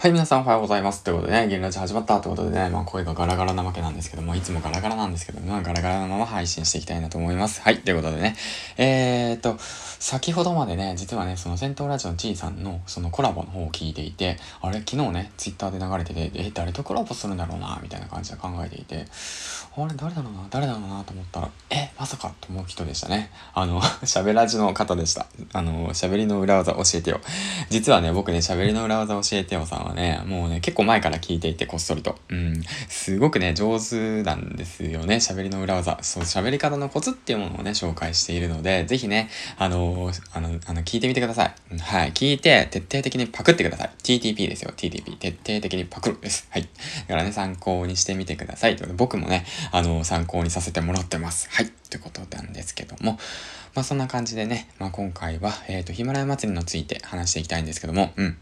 はい、皆さんおはようございます。ということでね、ゲンラジ始まったということでね、まあ声がガラガラなわけなんですけども、いつもガラガラなんですけども、まあガラガラのまま配信していきたいなと思います。はい、ということでね、えーっと、先ほどまでね、実はね、その戦闘ラジオの G さんのそのコラボの方を聞いていて、あれ、昨日ね、ツイッターで流れてて、え、誰とコラボするんだろうな、みたいな感じで考えていて、あれ、誰だろうな、誰だろうなと思ったら、え、まさかと思う人でしたね。あの、喋らじの方でした。あの、喋りの裏技教えてよ。実はね、僕ね、喋りの裏技教えてよさんはね、もうね、結構前から聞いていて、こっそりと。うん。すごくね、上手なんですよね。喋りの裏技。そう、喋り方のコツっていうものをね、紹介しているので、でぜひね、あのー、あの、あの、聞いてみてください。はい。聞いて、徹底的にパクってください。TTP ですよ。TTP。徹底的にパクるです。はい。だからね、参考にしてみてください。ということで、僕もね、あのー、参考にさせてもらってます。はい。ということなんですけども、まあそんな感じでね、まあ今回は、えっ、ー、と、ヒマラヤ祭りについて話していきたいんですけども、うん。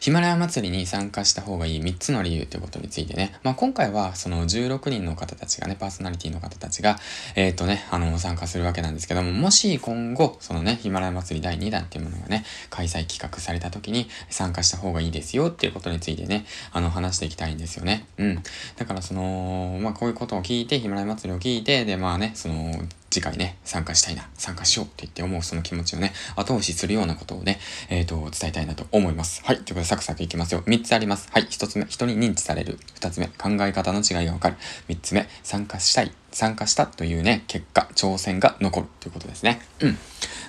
ヒマラヤ祭りに参加した方がいい3つの理由ということについてね、まあ、今回はその16人の方たちがね、パーソナリティの方たちが、えっ、ー、とね、あの、参加するわけなんですけども、もし今後、そのね、ヒマラヤ祭り第2弾っていうものがね、開催企画された時に参加した方がいいですよっていうことについてね、あの、話していきたいんですよね。うん。だからその、まあ、こういうことを聞いて、ヒマラヤ祭りを聞いて、で、まあね、その、次回ね、参加したいな、参加しようって言って思うその気持ちをね、後押しするようなことをね、えっ、ー、と、伝えたいなと思います。はい。ということで、サクサクいきますよ。3つあります。はい。1つ目、人に認知される。2つ目、考え方の違いがわかる。3つ目、参加したい。参加したというね、結果、挑戦が残るということですね。うん。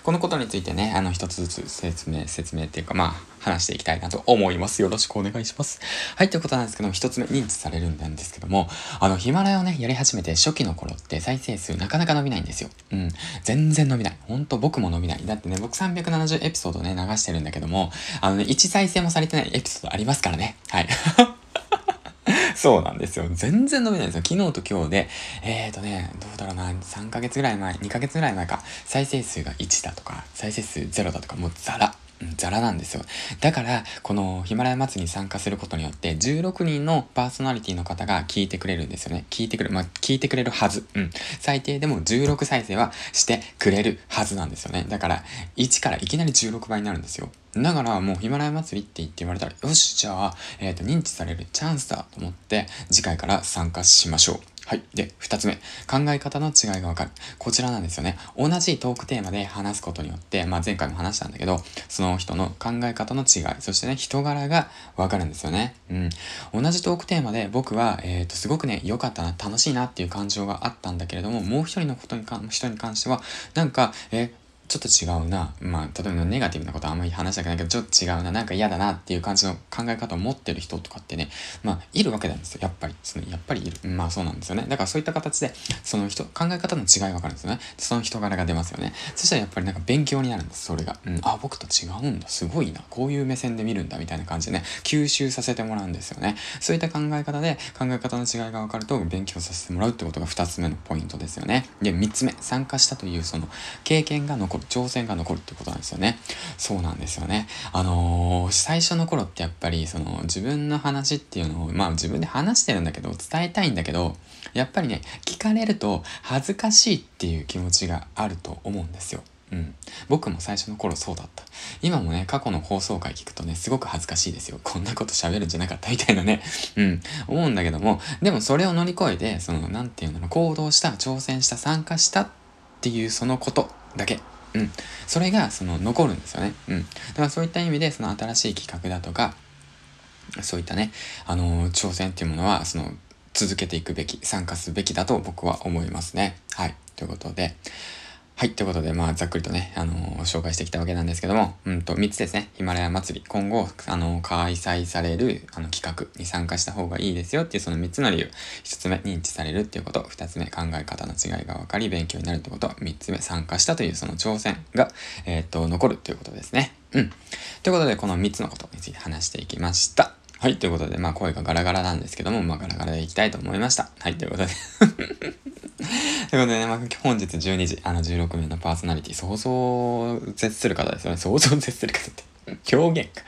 このことについてね、あの、一つずつ説明、説明っていうか、まあ、話していきたいなと思います。よろしくお願いします。はい、ということなんですけども、一つ目認知されるんなんですけども、あの、ヒマラヤをね、やり始めて初期の頃って再生数なかなか伸びないんですよ。うん。全然伸びない。ほんと僕も伸びない。だってね、僕370エピソードね、流してるんだけども、あのね、1再生もされてないエピソードありますからね。はい。そうなんですよ。全然伸びないんですよ。昨日と今日で、えーとね、どうだろうな、3ヶ月ぐらい前、2ヶ月ぐらい前か、再生数が1だとか、再生数0だとか、もうザラ。ザラなんですよ。だから、このヒマラヤ祭りに参加することによって、16人のパーソナリティの方が聞いてくれるんですよね。聞いてくれる。まあ、聞いてくれるはず。うん。最低でも16再生はしてくれるはずなんですよね。だから、1からいきなり16倍になるんですよ。だからもうヒマラヤ祭りって言って言われたら、よし、じゃあ、えっ、ー、と、認知されるチャンスだと思って、次回から参加しましょう。はい。で、二つ目。考え方の違いがわかる。こちらなんですよね。同じトークテーマで話すことによって、まあ前回も話したんだけど、その人の考え方の違い、そしてね、人柄がわかるんですよね。うん。同じトークテーマで僕は、えっ、ー、と、すごくね、良かったな、楽しいなっていう感情があったんだけれども、もう一人のことにか、人に関しては、なんか、えちょっと違うな。まあ、例えばネガティブなことはあんまり話したくないけど、ちょっと違うな。なんか嫌だなっていう感じの考え方を持ってる人とかってね、まあ、いるわけなんですよ。やっぱり。そのやっぱりいる。まあ、そうなんですよね。だからそういった形で、その人、考え方の違いがわかるんですよね。その人柄が出ますよね。そしたらやっぱりなんか勉強になるんです、それが。うん、あ、僕と違うんだ。すごいな。こういう目線で見るんだ。みたいな感じでね、吸収させてもらうんですよね。そういった考え方で、考え方の違いがわかると、勉強させてもらうってことが二つ目のポイントですよね。で、三つ目、参加したというその経験が残る、挑戦が残る。ってことなんですよね。そうなんですよね。あのー、最初の頃ってやっぱりその自分の話っていうのを、まあ自分で話してるんだけど、伝えたいんだけど、やっぱりね、聞かれると恥ずかしいっていう気持ちがあると思うんですよ。うん。僕も最初の頃そうだった。今もね、過去の放送回聞くとね、すごく恥ずかしいですよ。こんなこと喋るんじゃなかったみたいなね。うん。思うんだけども、でもそれを乗り越えて、その、なんていうの、行動した、挑戦した、参加したっていうそのことだけうん。それが、その、残るんですよね。うん。だからそういった意味で、その新しい企画だとか、そういったね、あのー、挑戦っていうものは、その、続けていくべき、参加すべきだと僕は思いますね。はい。ということで、はい。ということで、まあ、ざっくりとね、あのー、紹介してきたわけなんですけども、うんと、3つですね。ヒマラヤ祭り。今後、あのー、開催される、あの、企画に参加した方がいいですよっていう、その3つの理由。1つ目、認知されるっていうこと。2つ目、考え方の違いが分かり、勉強になるってこと。3つ目、参加したという、その挑戦が、えっと、残るということですね。うん。ということで、この3つのことについて話していきました。はい、ということで、まあ、声がガラガラなんですけども、まあ、ガラガラでいきたいと思いました。はい、ということでということでね、まあ、本日12時、あの16名のパーソナリティ、想像絶する方ですよね。想像絶する方って表現か。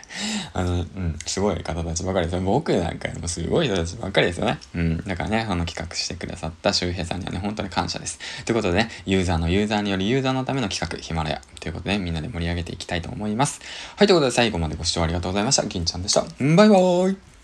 あの、うん、すごい方たちばかりですよ。僕なんかよりもすごい人たちばっかりですよね。うん。だからね、あの企画してくださった周平さんにはね、本当に感謝です。ということでね、ユーザーのユーザーによりユーザーのための企画、ヒマラヤ。ということで、みんなで盛り上げていきたいと思います。はい、ということで最後までご視聴ありがとうございました。銀ちゃんでした。バイバーイ